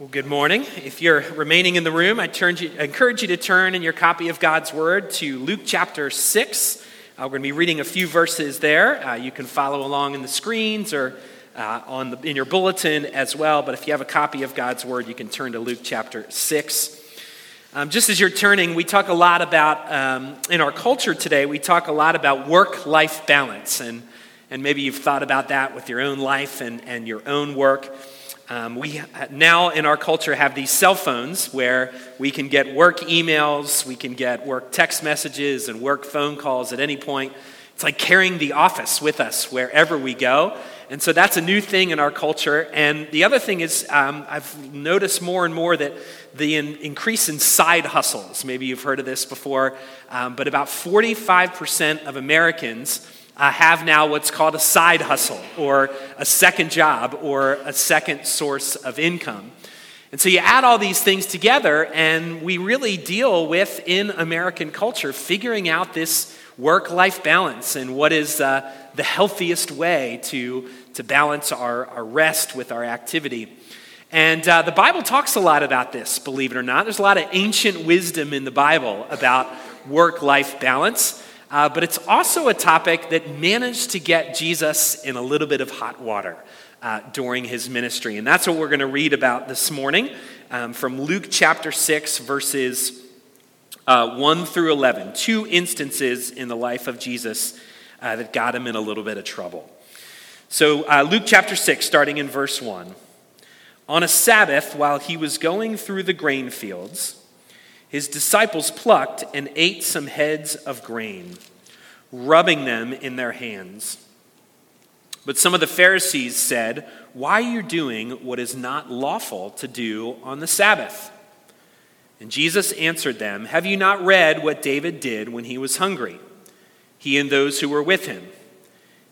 Well, good morning. If you're remaining in the room, I, you, I, encourage you to turn in your copy of God's Word to Luke chapter 6. Uh, we're going to be reading a few verses there. Uh, you can follow along in the screens or uh, on the, in your bulletin as well. But if you have a copy of God's Word, you can turn to Luke chapter 6. Um, just as you're turning, we talk a lot about, um, in our culture today, we talk a lot about work life balance. And, and maybe you've thought about that with your own life and, and your own work. Um, we now in our culture have these cell phones where we can get work emails, we can get work text messages, and work phone calls at any point. It's like carrying the office with us wherever we go. And so that's a new thing in our culture. And the other thing is, um, I've noticed more and more that the in, increase in side hustles, maybe you've heard of this before, um, but about 45% of Americans uh, have now what's called a side hustle or a second job or a second source of income. And so you add all these things together, and we really deal with, in American culture, figuring out this work life balance and what is uh, the healthiest way to, to balance our, our rest with our activity. And uh, the Bible talks a lot about this, believe it or not. There's a lot of ancient wisdom in the Bible about work life balance. Uh, but it's also a topic that managed to get Jesus in a little bit of hot water uh, during his ministry. And that's what we're going to read about this morning um, from Luke chapter 6, verses uh, 1 through 11. Two instances in the life of Jesus uh, that got him in a little bit of trouble. So, uh, Luke chapter 6, starting in verse 1. On a Sabbath, while he was going through the grain fields, his disciples plucked and ate some heads of grain, rubbing them in their hands. But some of the Pharisees said, Why are you doing what is not lawful to do on the Sabbath? And Jesus answered them, Have you not read what David did when he was hungry, he and those who were with him?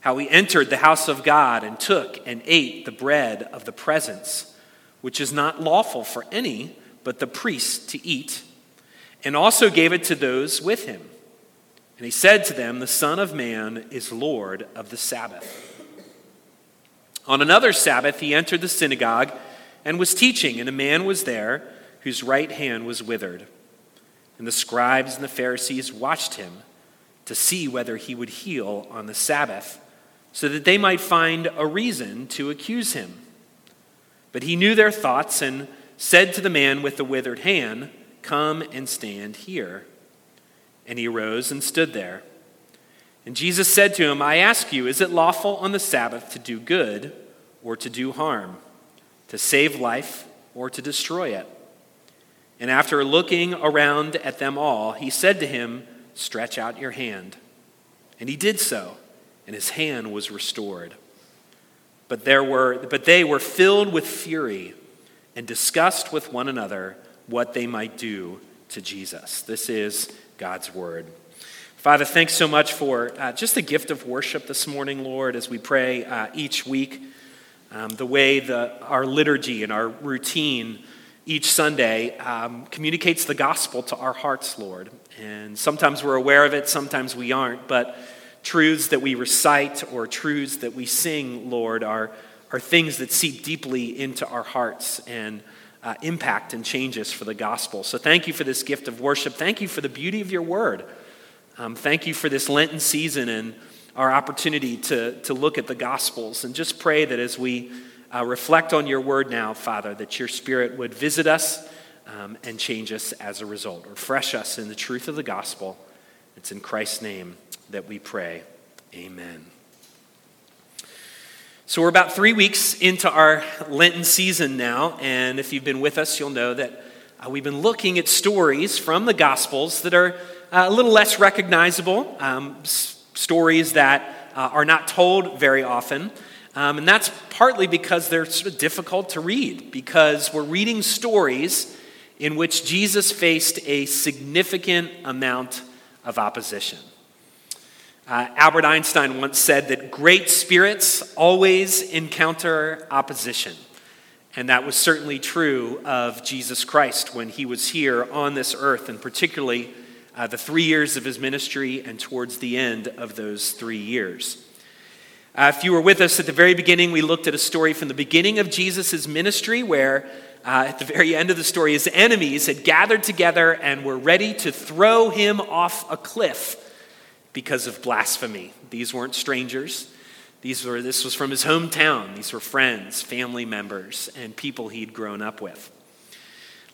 How he entered the house of God and took and ate the bread of the presence, which is not lawful for any but the priests to eat and also gave it to those with him. And he said to them, The Son of Man is Lord of the Sabbath. On another Sabbath, he entered the synagogue and was teaching, and a man was there whose right hand was withered. And the scribes and the Pharisees watched him to see whether he would heal on the Sabbath, so that they might find a reason to accuse him. But he knew their thoughts and said to the man with the withered hand, Come and stand here. And he arose and stood there. And Jesus said to him, I ask you, is it lawful on the Sabbath to do good or to do harm, to save life or to destroy it? And after looking around at them all, he said to him, Stretch out your hand. And he did so, and his hand was restored. But, there were, but they were filled with fury and discussed with one another what they might do to Jesus. This is God's word. Father, thanks so much for uh, just the gift of worship this morning, Lord, as we pray uh, each week. Um, the way the, our liturgy and our routine each Sunday um, communicates the gospel to our hearts, Lord. And sometimes we're aware of it, sometimes we aren't. But truths that we recite or truths that we sing, Lord, are, are things that seep deeply into our hearts and uh, impact and changes for the gospel. So thank you for this gift of worship. Thank you for the beauty of your word. Um, thank you for this Lenten season and our opportunity to, to look at the gospels. And just pray that as we uh, reflect on your word now, Father, that your spirit would visit us um, and change us as a result. Refresh us in the truth of the gospel. It's in Christ's name that we pray. Amen. So, we're about three weeks into our Lenten season now, and if you've been with us, you'll know that uh, we've been looking at stories from the Gospels that are uh, a little less recognizable, um, s- stories that uh, are not told very often. Um, and that's partly because they're sort of difficult to read, because we're reading stories in which Jesus faced a significant amount of opposition. Uh, Albert Einstein once said that great spirits always encounter opposition. And that was certainly true of Jesus Christ when he was here on this earth, and particularly uh, the three years of his ministry and towards the end of those three years. Uh, if you were with us at the very beginning, we looked at a story from the beginning of Jesus' ministry where uh, at the very end of the story, his enemies had gathered together and were ready to throw him off a cliff because of blasphemy. These weren't strangers. These were, this was from his hometown. These were friends, family members, and people he'd grown up with.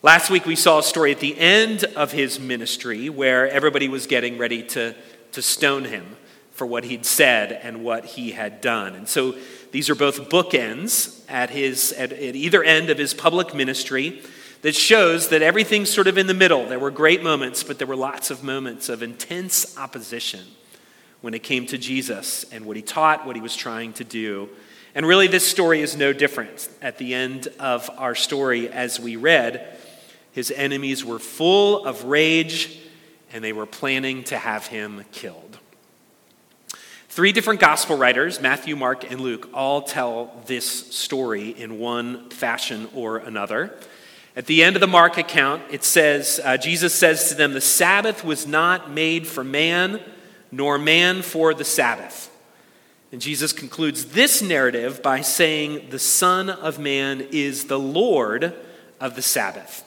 Last week, we saw a story at the end of his ministry where everybody was getting ready to, to stone him for what he'd said and what he had done. And so these are both bookends at, his, at, at either end of his public ministry that shows that everything's sort of in the middle. There were great moments, but there were lots of moments of intense opposition when it came to Jesus and what he taught, what he was trying to do. And really, this story is no different. At the end of our story, as we read, his enemies were full of rage and they were planning to have him killed. Three different gospel writers, Matthew, Mark, and Luke, all tell this story in one fashion or another. At the end of the Mark account, it says, uh, Jesus says to them, The Sabbath was not made for man, nor man for the Sabbath. And Jesus concludes this narrative by saying, The Son of Man is the Lord of the Sabbath.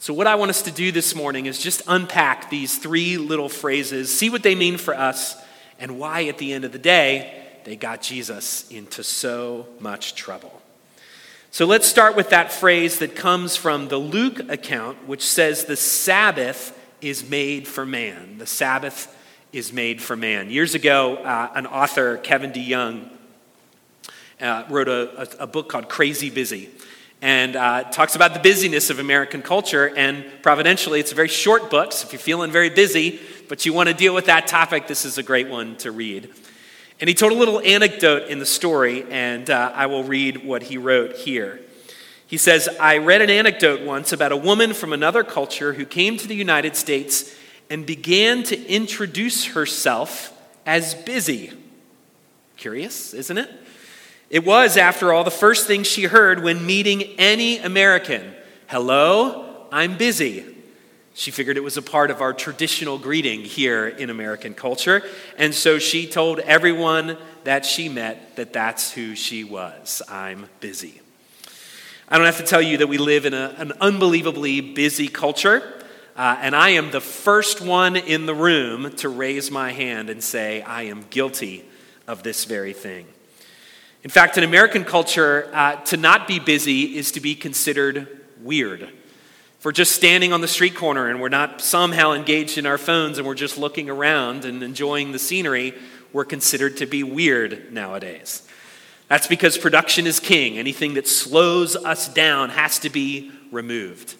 So, what I want us to do this morning is just unpack these three little phrases, see what they mean for us and why, at the end of the day, they got Jesus into so much trouble. So let's start with that phrase that comes from the Luke account, which says, The Sabbath is made for man. The Sabbath is made for man. Years ago, uh, an author, Kevin DeYoung, uh, wrote a, a, a, book called Crazy Busy and uh, talks about the busyness of American culture. And providentially, it's a very short book, so if you're feeling very busy, but you want to deal with that topic, this is a great one to read. And he told a little anecdote in the story, and uh, I will read what he wrote here. He says, I read an anecdote once about a woman from another culture who came to the United States and began to introduce herself as busy. Curious, isn't it? It was, after all, the first thing she heard when meeting any American Hello, I'm busy. She figured it was a part of our traditional greeting here in American culture. And so she told everyone that she met that that's who she was. I'm busy. I don't have to tell you that we live in a, an unbelievably busy culture. Uh, and I am the first one in the room to raise my hand and say, I am guilty of this very thing. In fact, in American culture, uh, to not be busy is to be considered weird. If we're just standing on the street corner and we're not somehow engaged in our phones and we're just looking around and enjoying the scenery, we're considered to be weird nowadays. That's because production is king. Anything that slows us down has to be removed.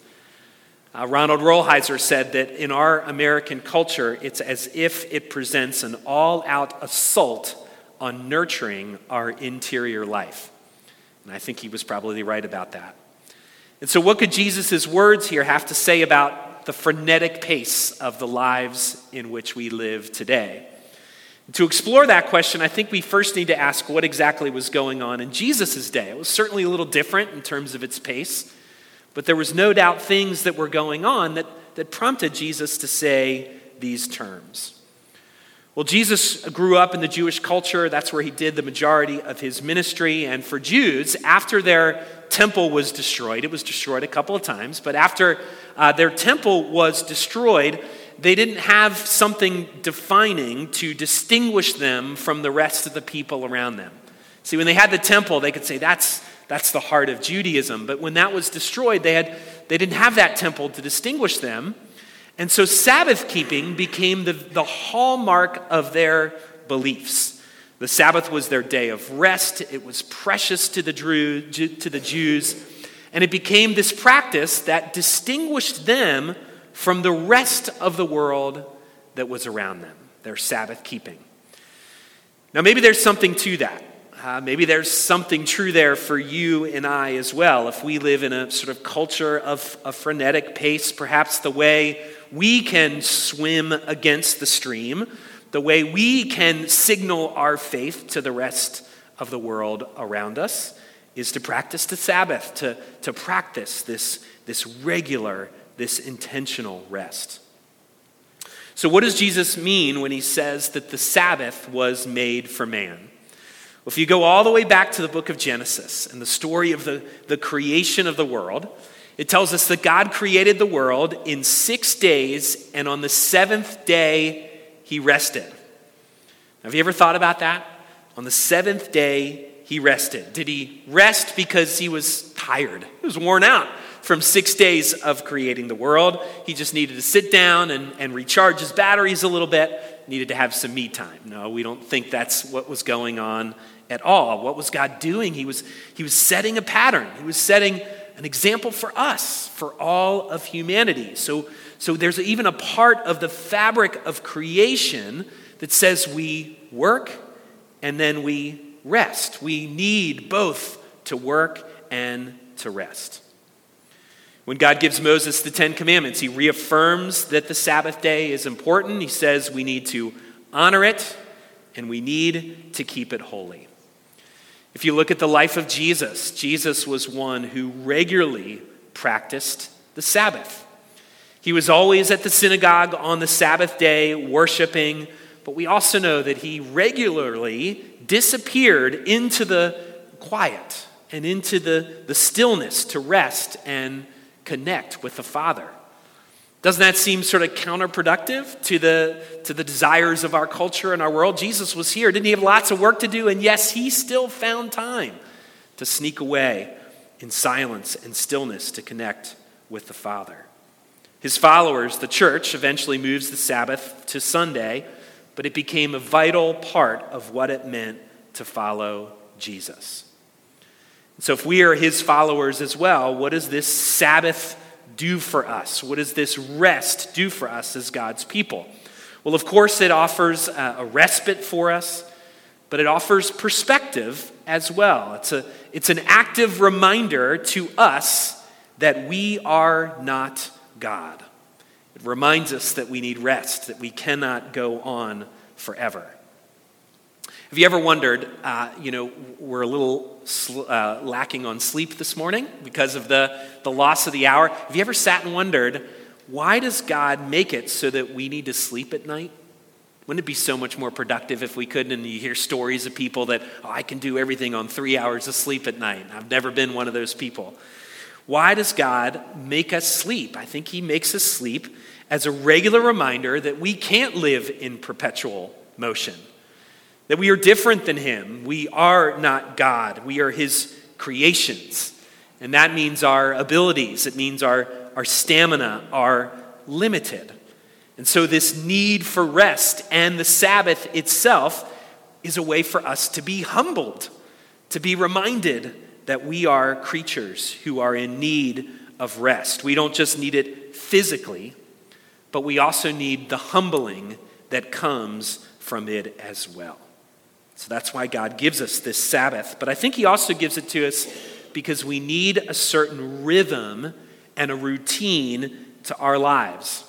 Uh, Ronald Rolheiser said that in our American culture, it's as if it presents an all out assault on nurturing our interior life. And I think he was probably right about that. And so, what could Jesus' words here have to say about the frenetic pace of the lives in which we live today? To explore that question, I think we first need to ask what exactly was going on in Jesus' day. It was certainly a little different in terms of its pace, but there was no doubt things that were going on that, that prompted Jesus to say these terms. Well, Jesus grew up in the Jewish culture. That's where he did the majority of his ministry. And for Jews, after their temple was destroyed. It was destroyed a couple of times, but after uh, their temple was destroyed, they didn't have something defining to distinguish them from the rest of the people around them. See, when they had the temple, they could say that's, that's the heart of Judaism. But when that was destroyed, they, had, they didn't have that temple to distinguish them. And so Sabbath keeping became the, the hallmark of their beliefs. The Sabbath was their day of rest, it was precious to the, Drew, to the Jews, and it became this practice that distinguished them from the rest of the world that was around them, their Sabbath keeping. Now, maybe there's something to that. Uh, maybe there's something true there for you and I as well. If we live in a sort of culture of a frenetic pace, perhaps the way we can swim against the stream the way we can signal our faith to the rest of the world around us is to practice the Sabbath, to, to practice this, this regular, this intentional rest. So, what does Jesus mean when he says that the Sabbath was made for man? If you go all the way back to the book of Genesis and the story of the, the creation of the world, it tells us that God created the world in six days, and on the seventh day, he rested. Have you ever thought about that? On the seventh day, he rested. Did he rest because he was tired? He was worn out from six days of creating the world. He just needed to sit down and, and recharge his batteries a little bit, needed to have some me time. No, we don't think that's what was going on at all. What was God doing? He was, he was setting a pattern, He was setting an example for us, for all of humanity. So, so there's even a part of the fabric of creation that says we work and then we rest. We need both to work and to rest. When God gives Moses the Ten Commandments, he reaffirms that the Sabbath day is important. He says we need to honor it and we need to keep it holy. If you look at the life of Jesus, Jesus was one who regularly practiced the Sabbath. He was always at the synagogue on the Sabbath day worshiping, but we also know that he regularly disappeared into the quiet and into the, the stillness to rest and connect with the Father. Doesn't that seem sort of counterproductive to the, to the desires of our culture and our world? Jesus was here. Didn't he have lots of work to do? And yes, he still found time to sneak away in silence and stillness to connect with the Father. His followers, the church, eventually moves the Sabbath to Sunday, but it became a vital part of what it meant to follow Jesus. So, if we are his followers as well, what does this Sabbath do for us? What does this rest do for us as God's people? Well, of course, it offers uh, a respite for us, but it offers perspective as well. It's, a, it's an active reminder to us that we are not God. It reminds us that we need rest, that we cannot go on forever. Have you ever wondered, uh, you know, we're a little sl- uh, lacking on sleep this morning because of the, the loss of the hour? Have you ever sat and wondered, why does God make it so that we need to sleep at night? Wouldn't it be so much more productive if we could? And you hear stories of people that, oh, I can do everything on three hours of sleep at night. I've never been one of those people. Why does God make us sleep? I think He makes us sleep as a regular reminder that we can't live in perpetual motion that we are different than him. We are not God, we are his creations. And that means our abilities, it means our, our stamina are limited. And so, this need for rest and the Sabbath itself is a way for us to be humbled, to be reminded that we are creatures who are in need of rest. We don't just need it physically, but we also need the humbling that comes from it as well. So that's why God gives us this Sabbath. But I think He also gives it to us because we need a certain rhythm and a routine to our lives.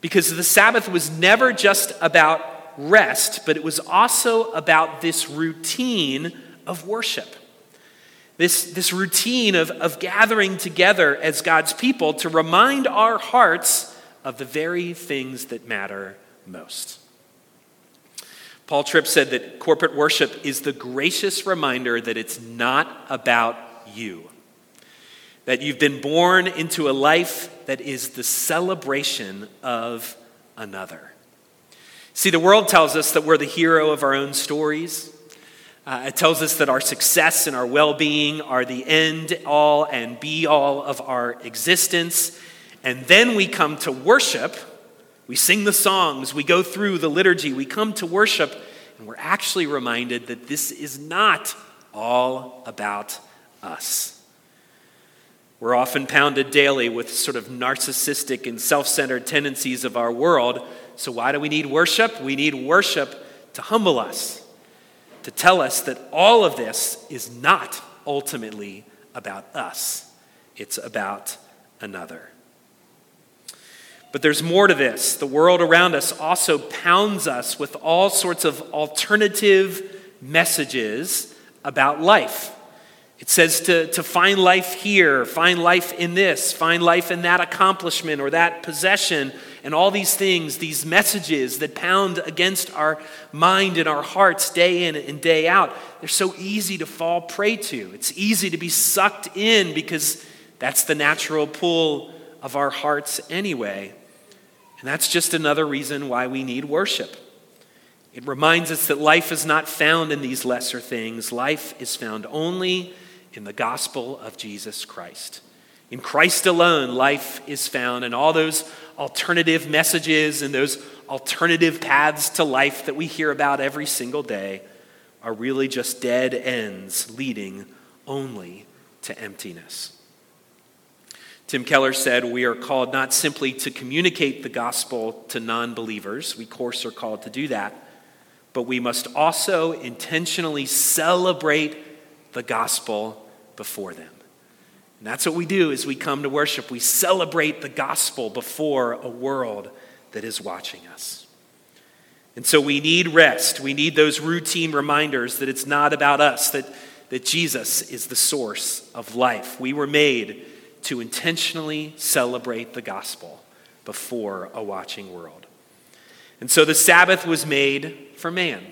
Because the Sabbath was never just about rest, but it was also about this routine of worship. This, this routine of, of gathering together as God's people to remind our hearts of the very things that matter most. Paul Tripp said that corporate worship is the gracious reminder that it's not about you, that you've been born into a life that is the celebration of another. See, the world tells us that we're the hero of our own stories. Uh, it tells us that our success and our well being are the end all and be all of our existence. And then we come to worship we sing the songs, we go through the liturgy, we come to worship, and we're actually reminded that this is not all about us. We're often pounded daily with sort of narcissistic and self centered tendencies of our world. So, why do we need worship? We need worship to humble us, to tell us that all of this is not ultimately about us, it's about another. But there's more to this. The world around us also pounds us with all sorts of alternative messages about life. It says to, to find life here, find life in this, find life in that accomplishment or that possession. And all these things, these messages that pound against our mind and our hearts day in and day out, they're so easy to fall prey to. It's easy to be sucked in because that's the natural pull of our hearts anyway. And that's just another reason why we need worship. It reminds us that life is not found in these lesser things, life is found only in the gospel of Jesus Christ. In Christ alone, life is found, and all those alternative messages and those alternative paths to life that we hear about every single day are really just dead ends leading only to emptiness. Tim Keller said, We are called not simply to communicate the gospel to non believers, we, of course, are called to do that, but we must also intentionally celebrate the gospel before them. And that's what we do as we come to worship. We celebrate the gospel before a world that is watching us. And so we need rest. We need those routine reminders that it's not about us, that, that Jesus is the source of life. We were made to intentionally celebrate the gospel before a watching world. And so the Sabbath was made for man.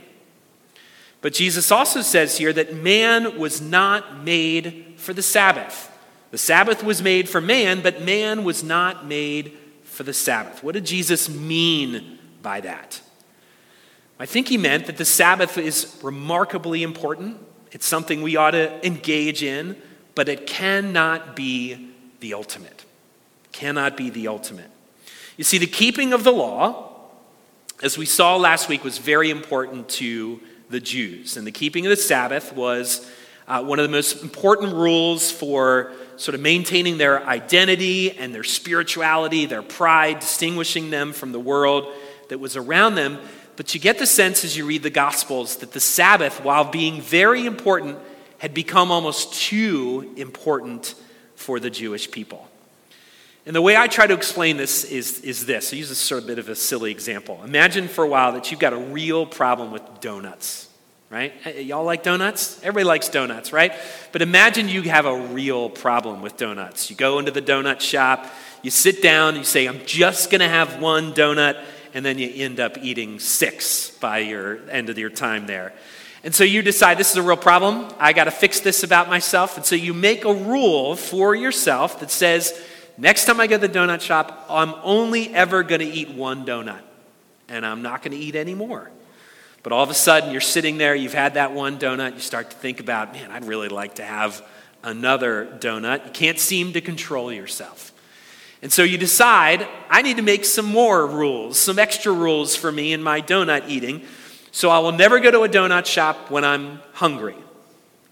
But Jesus also says here that man was not made for the Sabbath. The Sabbath was made for man, but man was not made for the Sabbath. What did Jesus mean by that? I think he meant that the Sabbath is remarkably important. It's something we ought to engage in, but it cannot be the ultimate. Cannot be the ultimate. You see, the keeping of the law, as we saw last week, was very important to the Jews. And the keeping of the Sabbath was uh, one of the most important rules for sort of maintaining their identity and their spirituality, their pride, distinguishing them from the world that was around them. But you get the sense as you read the Gospels that the Sabbath, while being very important, had become almost too important for the Jewish people. And the way I try to explain this is, is this. I use this sort of bit of a silly example. Imagine for a while that you've got a real problem with donuts right? Y'all like donuts? Everybody likes donuts, right? But imagine you have a real problem with donuts. You go into the donut shop, you sit down, you say, I'm just going to have one donut, and then you end up eating six by your end of your time there. And so you decide this is a real problem. I got to fix this about myself. And so you make a rule for yourself that says, next time I go to the donut shop, I'm only ever going to eat one donut, and I'm not going to eat any more. But all of a sudden, you're sitting there, you've had that one donut, you start to think about, man, I'd really like to have another donut. You can't seem to control yourself. And so you decide, I need to make some more rules, some extra rules for me in my donut eating. So I will never go to a donut shop when I'm hungry.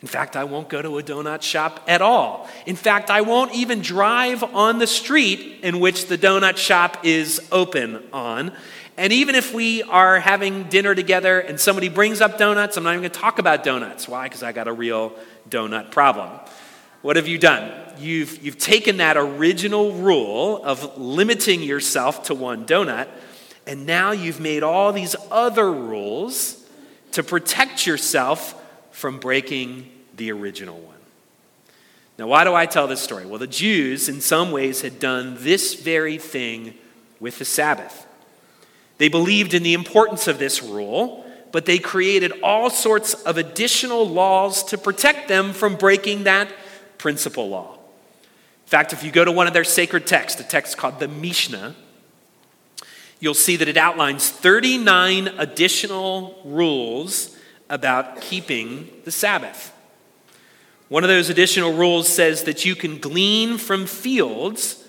In fact, I won't go to a donut shop at all. In fact, I won't even drive on the street in which the donut shop is open on. And even if we are having dinner together and somebody brings up donuts, I'm not even going to talk about donuts. Why? Because I got a real donut problem. What have you done? You've, you've taken that original rule of limiting yourself to one donut, and now you've made all these other rules to protect yourself from breaking the original one. Now, why do I tell this story? Well, the Jews, in some ways, had done this very thing with the Sabbath. They believed in the importance of this rule, but they created all sorts of additional laws to protect them from breaking that principal law. In fact, if you go to one of their sacred texts, a text called the Mishnah, you'll see that it outlines 39 additional rules about keeping the Sabbath. One of those additional rules says that you can glean from fields,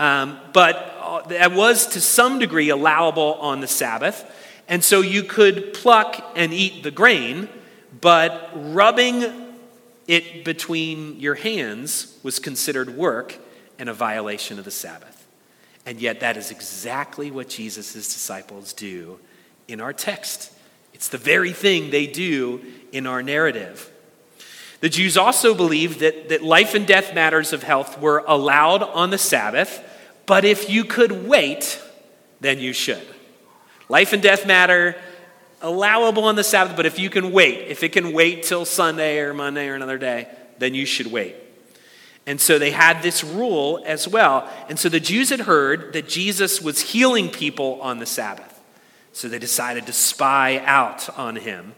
um, but that was to some degree allowable on the Sabbath. And so you could pluck and eat the grain, but rubbing it between your hands was considered work and a violation of the Sabbath. And yet, that is exactly what Jesus' disciples do in our text. It's the very thing they do in our narrative. The Jews also believed that, that life and death matters of health were allowed on the Sabbath, but if you could wait, then you should. Life and death matter, allowable on the Sabbath, but if you can wait, if it can wait till Sunday or Monday or another day, then you should wait. And so they had this rule as well. And so the Jews had heard that Jesus was healing people on the Sabbath. So they decided to spy out on him.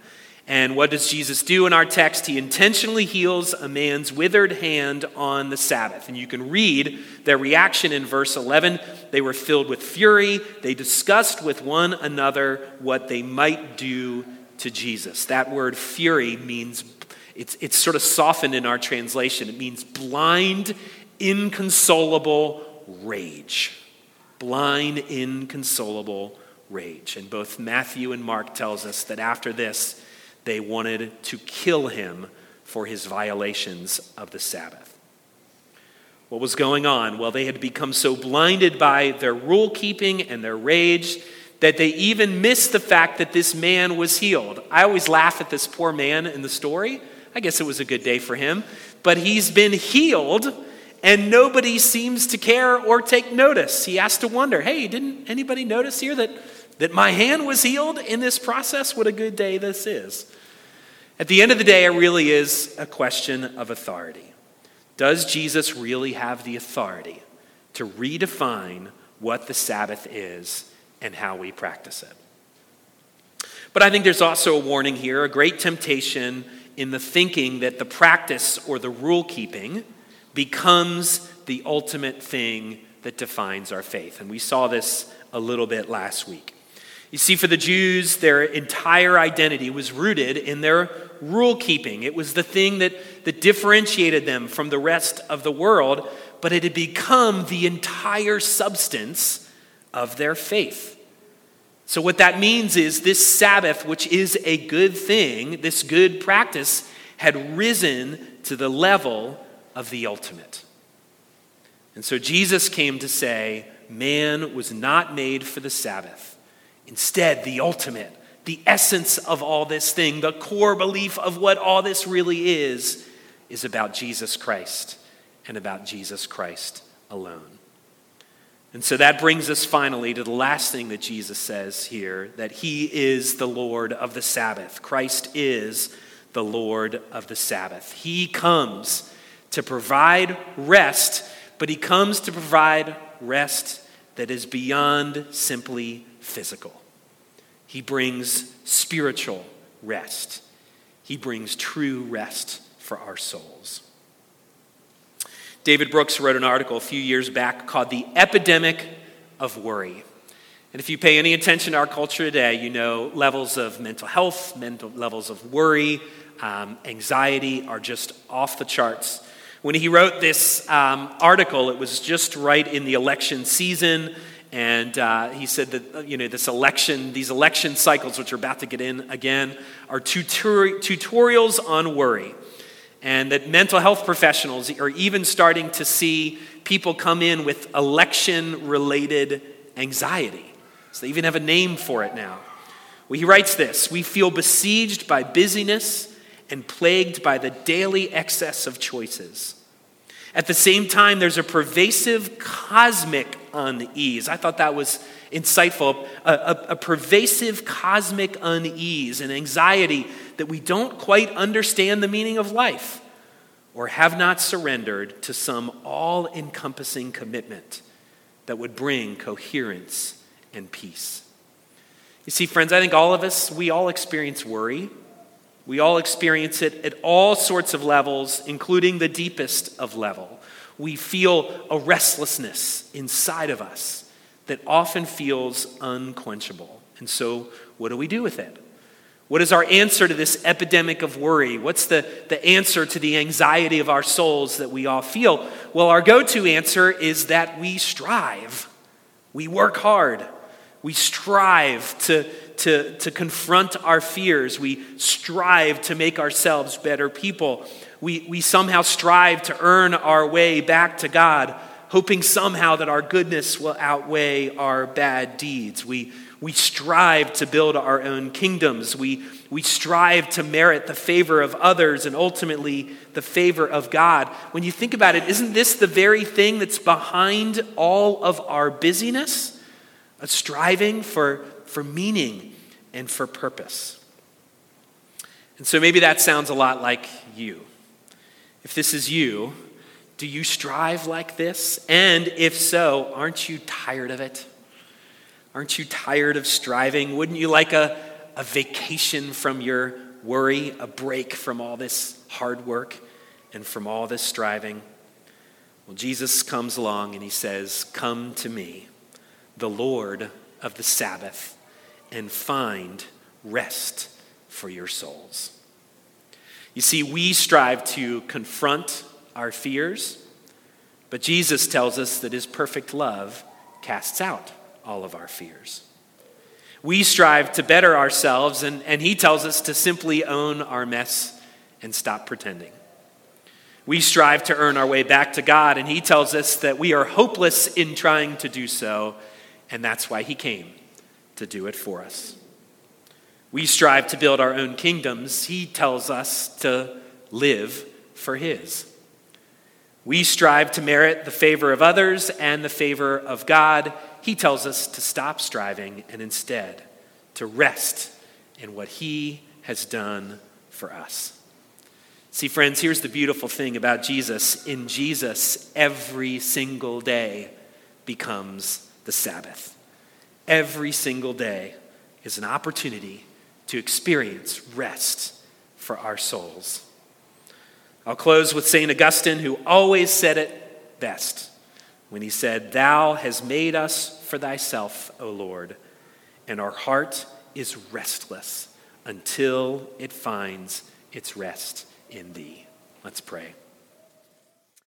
And what does Jesus do in our text? He intentionally heals a man's withered hand on the Sabbath. And you can read their reaction in verse 11. They were filled with fury. They discussed with one another what they might do to Jesus. That word fury means, it's, it's sort of softened in our translation. It means blind, inconsolable rage. Blind, inconsolable rage. And both Matthew and Mark tells us that after this, they wanted to kill him for his violations of the Sabbath. What was going on? Well, they had become so blinded by their rule keeping and their rage that they even missed the fact that this man was healed. I always laugh at this poor man in the story. I guess it was a good day for him. But he's been healed, and nobody seems to care or take notice. He has to wonder hey, didn't anybody notice here that that my hand was healed in this process. What a good day this is. At the end of the day, it really is a question of authority. Does Jesus really have the authority to redefine what the Sabbath is and how we practice it? But I think there's also a warning here, a great temptation in the thinking that the practice or the rule keeping becomes the ultimate thing that defines our faith. And we saw this a little bit last week. You see, for the Jews, their entire identity was rooted in their rule keeping. It was the thing that, that differentiated them from the rest of the world, but it had become the entire substance of their faith. So, what that means is this Sabbath, which is a good thing, this good practice, had risen to the level of the ultimate. And so Jesus came to say, man was not made for the Sabbath Instead, the ultimate, the essence of all this thing, the core belief of what all this really is, is about Jesus Christ and about Jesus Christ alone. And so that brings us finally to the last thing that Jesus says here that he is the Lord of the Sabbath. Christ is the Lord of the Sabbath. He comes to provide rest, but he comes to provide rest that is beyond simply physical. He brings spiritual rest. He brings true rest for our souls. David Brooks wrote an article a few years back called The Epidemic of Worry. And if you pay any attention to our culture today, you know levels of mental health, mental levels of worry, um, anxiety are just off the charts. When he wrote this um, article, it was just right in the election season. And uh, he said that, uh, you know, this election, these election cycles, which are about to get in again, are tutor- tutorials on worry. And that mental health professionals are even starting to see people come in with election related anxiety. So they even have a name for it now. Well, he writes this We feel besieged by busyness and plagued by the daily excess of choices. At the same time, there's a pervasive cosmic unease. I thought that was insightful. A, a, a, pervasive cosmic unease and anxiety that we don't quite understand the meaning of life or have not surrendered to some all encompassing commitment that would bring coherence and peace. You see, friends, I think all of us, we all experience worry. We all experience it at all sorts of levels, including the deepest of level. We feel a restlessness inside of us that often feels unquenchable. And so, what do we do with it? What is our answer to this epidemic of worry? What's the, the answer to the anxiety of our souls that we all feel? Well, our go to answer is that we strive, we work hard, we strive to to, to confront our fears. We strive to make ourselves better people. We, we somehow strive to earn our way back to God, hoping somehow that our goodness will outweigh our bad deeds. We, we strive to build our own kingdoms. We, we strive to merit the favor of others and ultimately the favor of God. When you think about it, isn't this the very thing that's behind all of our busyness? A striving for for meaning and for purpose. And so maybe that sounds a lot like you. If this is you, Do you strive like this? And if so, aren't you tired of it? Aren't you tired of striving? Wouldn't you like a, a vacation from your worry, a break from all this hard work and from all this striving? Well, Jesus comes along and he says, Come to me, the Lord of the Sabbath, and find rest for your souls. You see, we strive to confront our fears, but Jesus tells us that his perfect love casts out all of our fears. We strive to better ourselves, and, and he tells us to simply own our mess and stop pretending. We strive to earn our way back to God, and he tells us that we are hopeless in trying to do so, and that's why he came to do it for us. We strive to build our own kingdoms. He tells us to live for his. We strive to merit the favor of others and the favor of God. He tells us to stop striving and instead to rest in what He has done for us. See, friends, here's the beautiful thing about Jesus. In Jesus, every single day becomes the Sabbath. Every single day is an opportunity to experience rest for our souls. I'll close with St. Augustine, who always said it best when he said, Thou hast made us for thyself, O Lord, and our heart is restless until it finds its rest in thee. Let's pray.